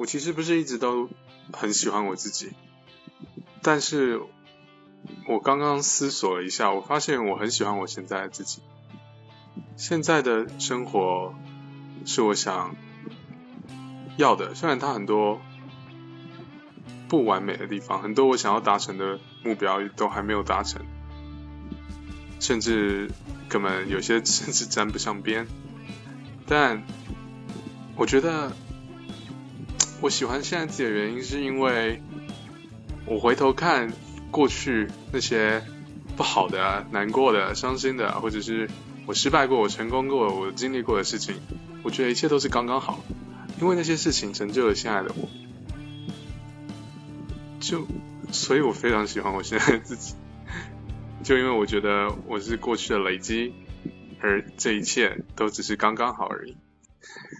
我其实不是一直都很喜欢我自己，但是我刚刚思索了一下，我发现我很喜欢我现在的自己。现在的生活是我想要的，虽然它很多不完美的地方，很多我想要达成的目标都还没有达成，甚至根本有些甚至沾不上边。但我觉得我喜欢现在自己的原因，是因为我回头看过去那些不好的、难过的、伤心的，或者是。我失败过，我成功过，我经历过的事情，我觉得一切都是刚刚好，因为那些事情成就了现在的我，就，所以我非常喜欢我现在的自己，就因为我觉得我是过去的累积，而这一切都只是刚刚好而已。